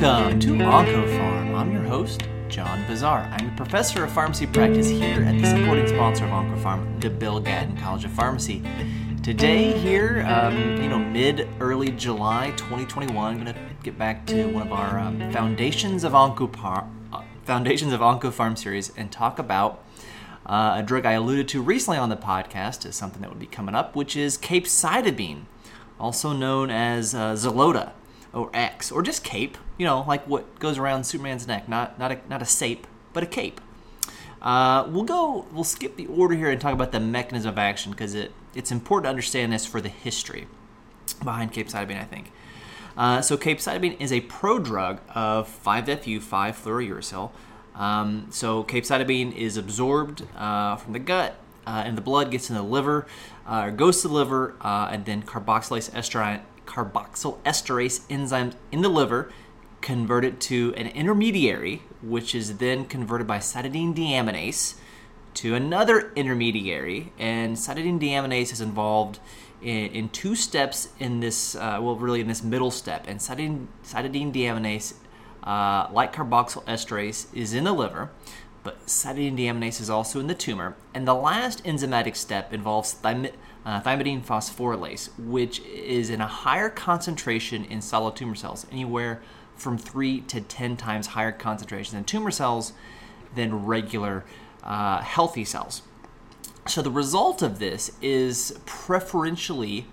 Welcome to OncoPharm. I'm your host, John Bazar. I'm a professor of pharmacy practice here at the supporting sponsor of OncoPharm, the Bill Gatton College of Pharmacy. Today, here, um, you know, mid early July 2021, I'm going to get back to one of our um, foundations of OncoPharm, uh, foundations of OncoPharm series and talk about uh, a drug I alluded to recently on the podcast as something that would be coming up, which is capecitabine, also known as uh, Xeloda or X, or just cape. You know, like what goes around Superman's neck, not not a not a sape, but a cape. Uh, we'll go. We'll skip the order here and talk about the mechanism of action because it it's important to understand this for the history behind cape capecitabine. I think. Uh, so capecitabine is a prodrug of 5-FU, 5-fluorouracil. Um, so capecitabine is absorbed uh, from the gut uh, and the blood gets in the liver, uh, goes to the liver, uh, and then carboxylase esterase, carboxyl esterase enzymes in the liver convert it to an intermediary, which is then converted by cytidine deaminase to another intermediary. And cytidine deaminase is involved in, in two steps in this, uh, well, really in this middle step. And cytidine, cytidine deaminase, uh, like carboxyl esterase, is in the liver, but cytidine deaminase is also in the tumor. And the last enzymatic step involves thymidine uh, thymidine phosphorylase, which is in a higher concentration in solid tumor cells, anywhere from 3 to 10 times higher concentration in tumor cells than regular uh, healthy cells. So the result of this is preferentially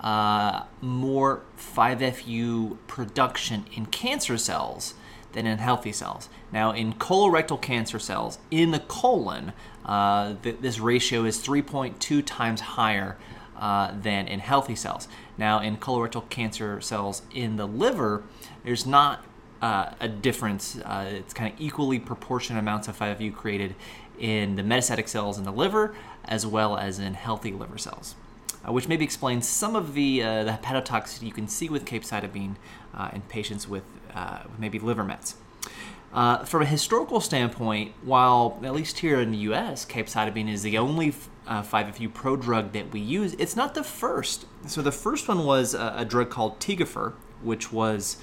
uh, more 5FU production in cancer cells than in healthy cells. Now, in colorectal cancer cells, in the colon, uh, th- this ratio is 3.2 times higher uh, than in healthy cells. Now, in colorectal cancer cells in the liver, there's not uh, a difference. Uh, it's kind of equally proportionate amounts of 5FU created in the metastatic cells in the liver as well as in healthy liver cells. Uh, which maybe explains some of the, uh, the hepatotoxicity you can see with capecitabine uh, in patients with uh, maybe liver mets. Uh, from a historical standpoint, while at least here in the U.S., capecitabine is the only uh, 5-FU prodrug that we use, it's not the first. So the first one was a, a drug called Tegafur, which was,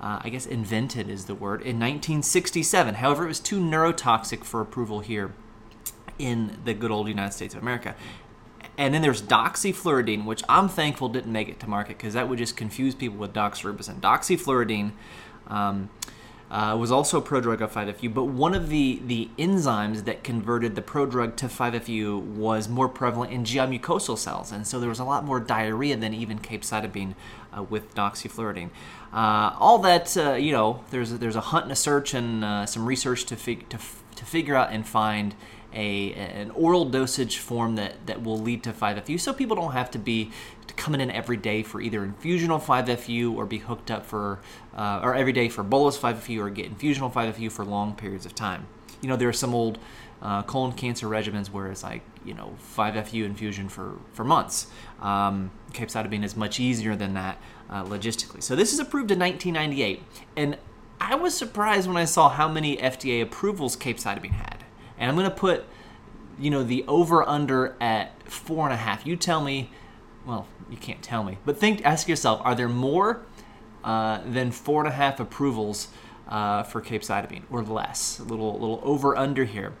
uh, I guess, invented is the word in 1967. However, it was too neurotoxic for approval here in the good old United States of America. And then there's doxifluridine, which I'm thankful didn't make it to market because that would just confuse people with doxorubicin. Doxifluridine um, uh, was also a prodrug of 5FU, but one of the, the enzymes that converted the prodrug to 5FU was more prevalent in GI mucosal cells, and so there was a lot more diarrhea than even capecitabine uh, with doxifluridine. Uh, all that, uh, you know, there's a, there's a hunt and a search and uh, some research to, fig- to, f- to figure out and find a an oral dosage form that that will lead to 5FU, so people don't have to be coming in every day for either infusional 5FU or be hooked up for uh, or every day for bolus 5FU or get infusional 5FU for long periods of time. You know, there are some old uh, colon cancer regimens where it's like you know 5FU infusion for for months. Um, capecitabine is much easier than that uh, logistically. So this is approved in 1998, and I was surprised when I saw how many FDA approvals capecitabine had. And I'm going to put, you know, the over under at four and a half. You tell me, well, you can't tell me, but think, ask yourself, are there more uh, than four and a half approvals uh, for capecitabine or less? A little, little over under here.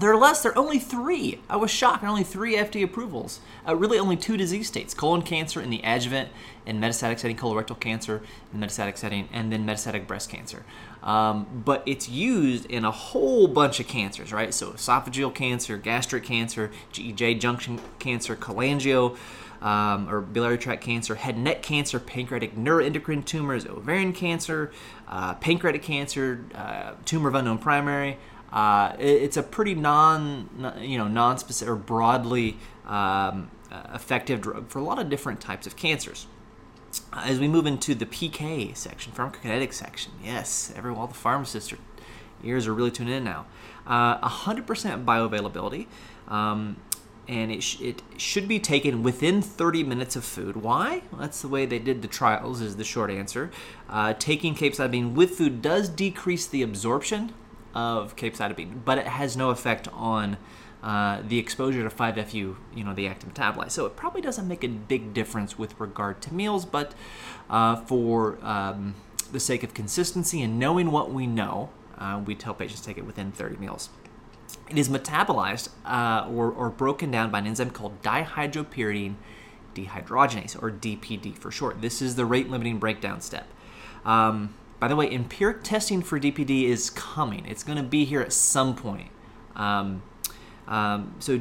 There are less. There are only three. I was shocked. Only three FDA approvals. Uh, really, only two disease states: colon cancer in the adjuvant and metastatic setting, colorectal cancer in the metastatic setting, and then metastatic breast cancer. Um, but it's used in a whole bunch of cancers, right? So esophageal cancer, gastric cancer, GEJ junction cancer, cholangio. Um, or biliary tract cancer, head and neck cancer, pancreatic neuroendocrine tumors, ovarian cancer, uh, pancreatic cancer, uh, tumor of unknown primary, uh, it, it's a pretty non, you know, non-specific or broadly um, uh, effective drug for a lot of different types of cancers. As we move into the PK section, pharmacokinetic section, yes, every all the pharmacists are, ears are really tuned in now. Uh, 100% bioavailability. Um, and it, sh- it should be taken within 30 minutes of food. Why? Well, that's the way they did the trials, is the short answer. Uh, taking capsaicin with food does decrease the absorption of capecitabine, but it has no effect on uh, the exposure to 5FU, you know, the active metabolite. So it probably doesn't make a big difference with regard to meals, but uh, for um, the sake of consistency and knowing what we know, uh, we tell patients to take it within 30 meals. It is metabolized uh, or, or broken down by an enzyme called dihydropyrimidine dehydrogenase, or DPD for short. This is the rate limiting breakdown step. Um, by the way, empiric testing for DPD is coming. It's going to be here at some point. Um, um, so,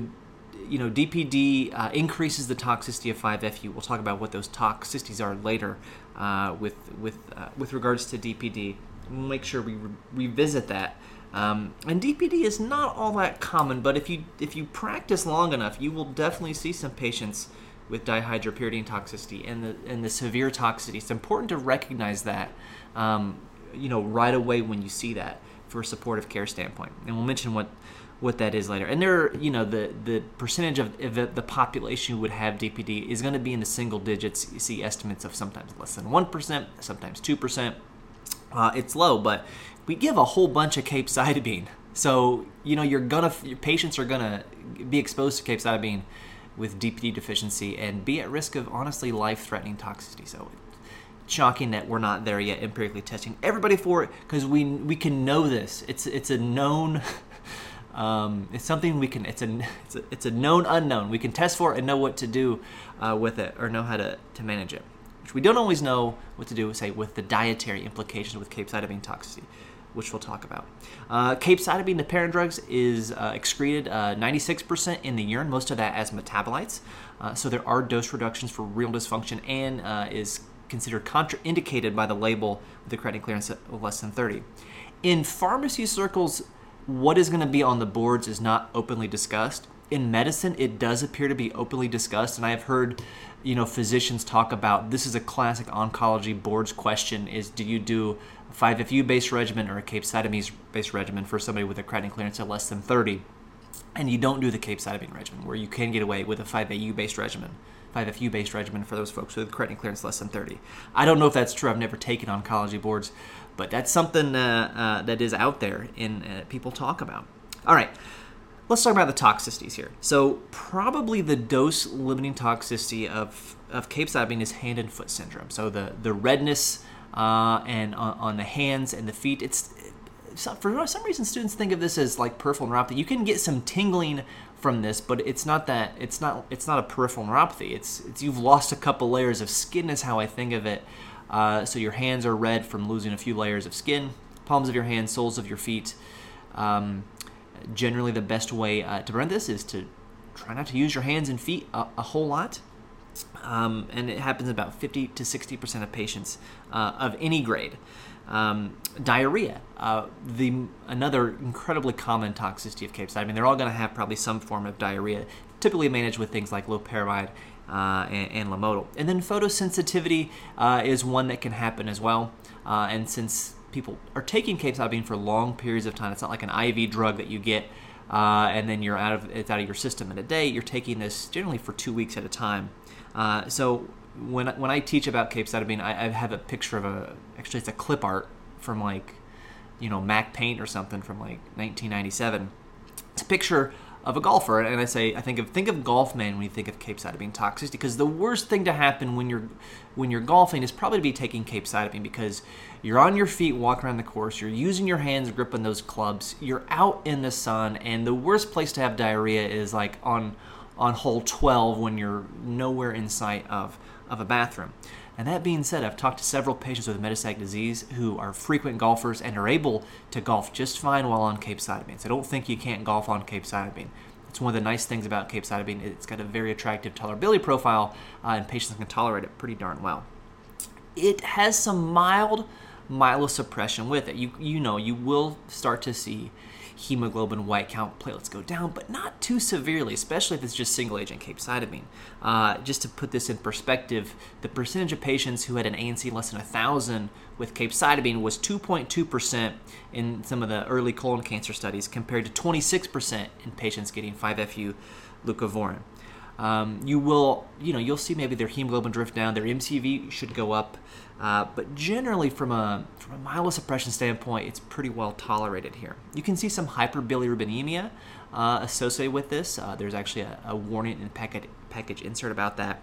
you know, DPD uh, increases the toxicity of 5-FU. We'll talk about what those toxicities are later uh, with with uh, with regards to DPD. We'll make sure we re- revisit that. Um, and DPD is not all that common, but if you if you practice long enough, you will definitely see some patients with dihydropyridine toxicity and the and the severe toxicity. It's important to recognize that, um, you know, right away when you see that for a supportive care standpoint. And we'll mention what what that is later. And there, you know, the the percentage of, the population who would have DPD is going to be in the single digits. You see estimates of sometimes less than one percent, sometimes two percent. Uh, it's low, but we give a whole bunch of capecitabine. So you know, you're gonna your patients are gonna be exposed to capecitabine with DPD deficiency and be at risk of honestly life threatening toxicity. So it's shocking that we're not there yet empirically testing everybody for it because we we can know this. It's it's a known. Um, it's something we can. It's a, it's a it's a known unknown. We can test for it and know what to do uh, with it, or know how to, to manage it. Which we don't always know what to do, say, with the dietary implications with capecitabine toxicity which we'll talk about. Uh, capecitabine, the parent drugs, is uh, excreted uh, 96% in the urine, most of that as metabolites. Uh, so there are dose reductions for renal dysfunction and uh, is considered contraindicated by the label with a creatinine clearance of less than 30. In pharmacy circles, what is going to be on the boards is not openly discussed. In medicine, it does appear to be openly discussed, and I have heard you know physicians talk about this is a classic oncology boards question is do you do a 5FU based regimen or a capecitabine based regimen for somebody with a creatinine clearance of less than 30 and you don't do the capecitabine regimen where you can get away with a 5AU based regimen 5FU based regimen for those folks with creatinine clearance less than 30 I don't know if that's true I've never taken oncology boards but that's something uh, uh, that is out there and uh, people talk about. All right let's talk about the toxicities here. So probably the dose limiting toxicity of of capecitabine is hand and foot syndrome. So the the redness uh, and on, on, the hands and the feet. It's for some reason students think of this as like peripheral neuropathy. You can get some tingling from this, but it's not that. It's not. It's not a peripheral neuropathy. It's it's you've lost a couple layers of skin. Is how I think of it. Uh, so your hands are red from losing a few layers of skin. Palms of your hands, soles of your feet. Um, generally, the best way uh, to prevent this is to try not to use your hands and feet a, a whole lot. Um, and it happens about 50 to 60 percent of patients uh, of any grade. Um, diarrhea, uh, the another incredibly common toxicity of capecitabine. I mean, they're all going to have probably some form of diarrhea, typically managed with things like loperamide uh, and, and. And then photosensitivity uh, is one that can happen as well. Uh, and since people are taking capecitabine for long periods of time, it's not like an IV drug that you get. Uh, and then you're out of it's out of your system in a day. You're taking this generally for two weeks at a time. Uh, so when when I teach about capecitabine, I, I have a picture of a actually it's a clip art from like you know Mac Paint or something from like 1997. It's a picture of a golfer, and I say I think of think of golf Golfman when you think of capecitabine toxicity because the worst thing to happen when you're when you're golfing is probably to be taking capecitabine because you're on your feet walking around the course, you're using your hands gripping those clubs, you're out in the sun, and the worst place to have diarrhea is like on on hole 12 when you're nowhere in sight of, of a bathroom. And that being said, I've talked to several patients with metastatic disease who are frequent golfers and are able to golf just fine while on capecitabine. So I don't think you can't golf on Cape capecitabine. It's one of the nice things about Cape capecitabine. It's got a very attractive tolerability profile, uh, and patients can tolerate it pretty darn well. It has some mild myelosuppression with it. You you know you will start to see hemoglobin white count platelets go down, but not too severely, especially if it's just single agent capecitabine. Uh, just to put this in perspective, the percentage of patients who had an ANC less than 1,000 with capecitabine was 2.2% in some of the early colon cancer studies compared to 26% in patients getting 5-FU leucovorin. Um, you will, you know, you'll see maybe their hemoglobin drift down, their MCV should go up, uh, but generally, from a from a myelosuppression standpoint, it's pretty well tolerated here. You can see some hyperbilirubinemia uh, associated with this. Uh, there's actually a, a warning in the packet, package insert about that.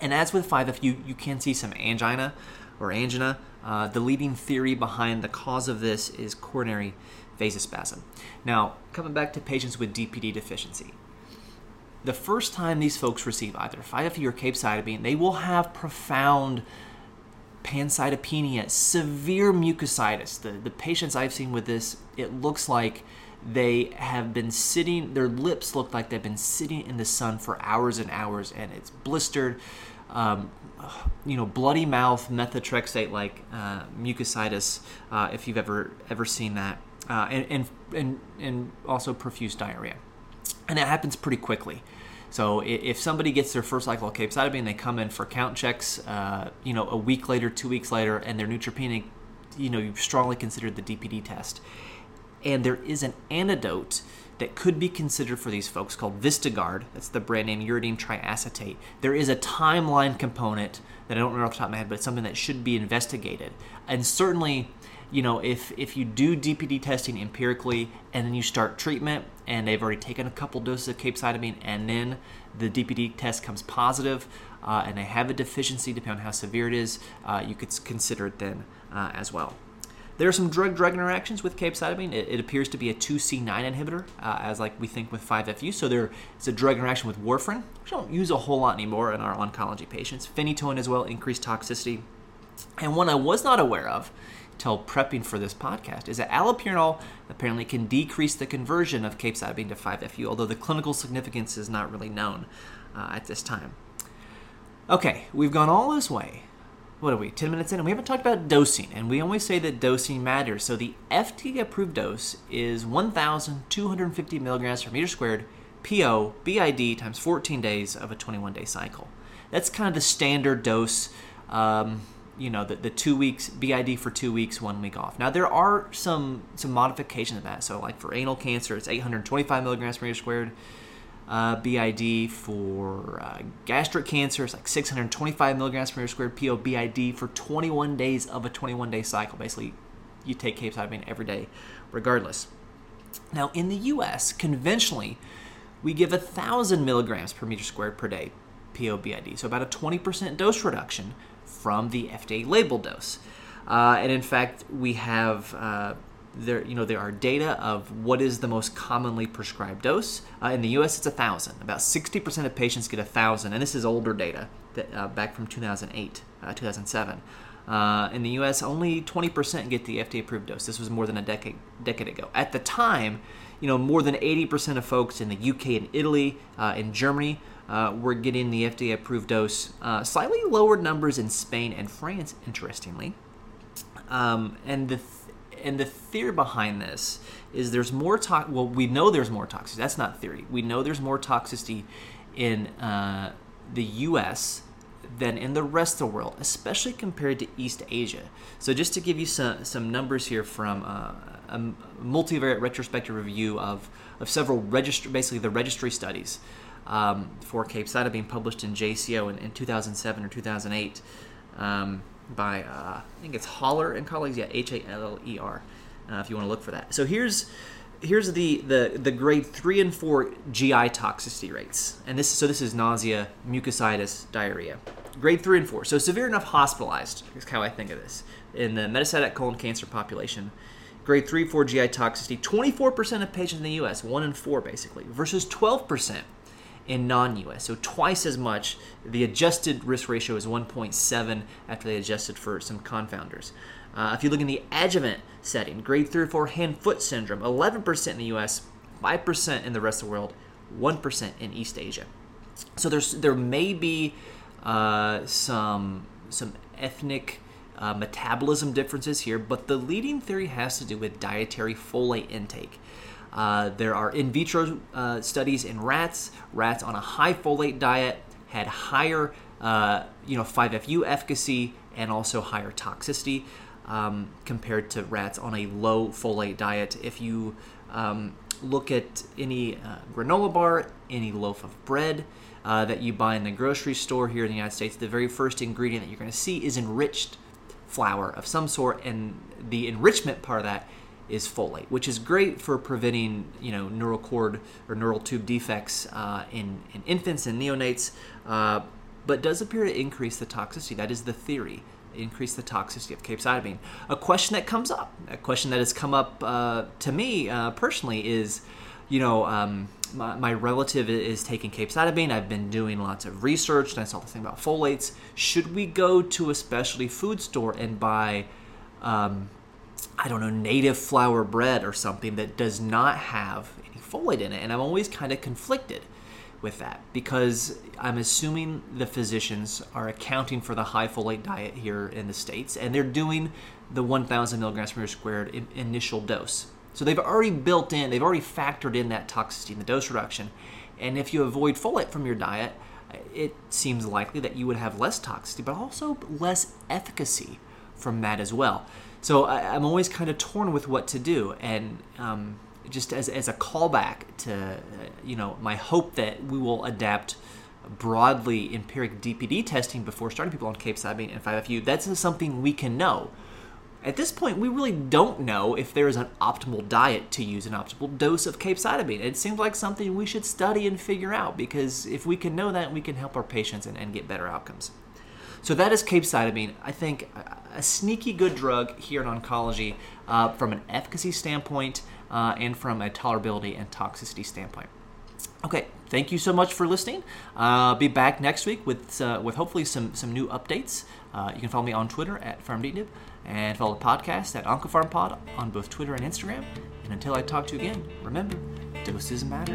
And as with 5F, you, you can see some angina or angina Uh, the leading theory behind the cause of this is coronary vasospasm. Now, coming back to patients with DPD deficiency, the first time these folks receive either 5-FU or capecitabine, they will have profound pancytopenia, severe mucositis. The, the patients I've seen with this, it looks like they have been sitting, their lips look like they've been sitting in the sun for hours and hours, and it's blistered. Um, you know, bloody mouth, methotrexate like uh, mucositis, uh, if you've ever ever seen that, uh, and, and, and, and also profuse diarrhea. And it happens pretty quickly. So if somebody gets their first cycle of capecitabine, they come in for count checks, uh, you know, a week later, two weeks later, and they're neutropenic, you know, you've strongly considered the DPD test. And there is an antidote that could be considered for these folks called Vistogard. That's the brand name uridine triacetate. There is a timeline component that I don't remember off the top of my head, but it's something that should be investigated. And certainly, you know, if if you do DPD testing empirically and then you start treatment and they've already taken a couple doses of capecitabine and then the DPD test comes positive uh, and they have a deficiency, depending on how severe it is, uh, you could consider it then uh, as well. There are some drug-drug interactions with capecitabine. It, it appears to be a 2C9 inhibitor, uh, as like we think with 5-FU. So there is a drug interaction with warfarin, which I don't use a whole lot anymore in our oncology patients. Phenytoin as well, increased toxicity. And one I was not aware of till prepping for this podcast is that allopurinol apparently can decrease the conversion of capecitabine to 5-FU, although the clinical significance is not really known uh, at this time. Okay, we've gone all this way. What are we, 10 minutes in? And we haven't talked about dosing, and we always say that dosing matters. So the FDA approved dose is 1,250 milligrams per meter squared PO BID times 14 days of a 21 day cycle. That's kind of the standard dose. Um, you know the, the two weeks BID for two weeks, one week off. Now there are some some modifications of that. So like for anal cancer, it's 825 milligrams per meter squared. Uh, BID for uh, gastric cancer is like 625 milligrams per meter squared. PO BID for 21 days of a 21 day cycle. Basically, you take capecitabine every day, regardless. Now in the U.S., conventionally, we give a thousand milligrams per meter squared per day. PO BID, so about a 20% dose reduction from the FDA label dose. Uh, and in fact, we have uh, there, you know, there are data of what is the most commonly prescribed dose. Uh, in the U.S., it's a thousand. About 60% of patients get a thousand, and this is older data that, uh, back from 2008, uh, 2007. Uh, in the U.S., only 20% get the FDA-approved dose. This was more than a decade decade ago. At the time, you know, more than 80% of folks in the UK and Italy, in Germany, uh, we're getting the FDA approved dose. Uh, slightly lower numbers in Spain and France, interestingly. Um, and the th- and the theory behind this is there's more tox. Well, we know there's more toxicity. That's not theory. We know there's more toxicity in uh, the U.S. than in the rest of the world, especially compared to East Asia. So just to give you some some numbers here from uh, a multivariate retrospective review of of several registry, basically the registry studies um, for being published in JCO in, in 2007 or 2008 um, by, uh, I think it's Haller and colleagues. Yeah, H A L L E R, uh, if you want to look for that. So here's here's the, the the grade three and four GI toxicity rates, and this so this is nausea, mucositis, diarrhea. Grade three and four, so severe enough hospitalized is how I think of this in the metastatic colon cancer population. Grade three, four GI toxicity, 24% of patients in the U.S., one in four basically, versus 12% in non-US. So twice as much. The adjusted risk ratio is 1.7 after they adjusted for some confounders. Uh, if you look in the adjuvant setting, grade 3 or 4 hand-foot syndrome, 11% in the US, 5% in the rest of the world, 1% in East Asia. So there's there may be uh, some some ethnic uh, metabolism differences here, but the leading theory has to do with dietary folate intake. Uh, there are in vitro uh, studies in rats. Rats on a high folate diet had higher, uh, you know, 5FU efficacy and also higher toxicity um, compared to rats on a low folate diet. If you um, look at any uh, granola bar, any loaf of bread uh, that you buy in the grocery store here in the United States, the very first ingredient that you're going to see is enriched flour of some sort, and the enrichment part of that is folate, which is great for preventing you know neural cord or neural tube defects uh, in, in infants and neonates, uh, but does appear to increase the toxicity. That is the theory increase the toxicity of capecitabine. A question that comes up, a question that has come up uh, to me uh, personally is, you know, um, my, my, relative is taking capecitabine. I've been doing lots of research, and I saw the thing about folates. Should we go to a specialty food store and buy, um, I don't know, native flour bread or something that does not have any folate in it? And I'm always kind of conflicted with that because I'm assuming the physicians are accounting for the high folate diet here in the States and they're doing the 1,000 milligrams per meter squared initial dose. So they've already built in, they've already factored in that toxicity in the dose reduction. And if you avoid folate from your diet, it seems likely that you would have less toxicity, but also less efficacy from that as well. So I, am always kind of torn with what to do. And um, just as, as a callback to, uh, you know, my hope that we will adapt broadly empiric DPD testing before starting people on capecitabine and 5FU, that's something we can know. At this point, we really don't know if there is an optimal diet to use an optimal dose of capecitabine. It seems like something we should study and figure out because if we can know that, we can help our patients and, and get better outcomes. So that is capecitabine. I think a sneaky good drug here in oncology uh, from an efficacy standpoint uh, and from a tolerability and toxicity standpoint. Okay, thank you so much for listening. Uh, be back next week with uh, with hopefully some some new updates. Uh, you can follow me on Twitter at FarmDNib and follow the podcast at OncoPharmPod on both Twitter and Instagram. And until I talk to you again, remember, doses matter.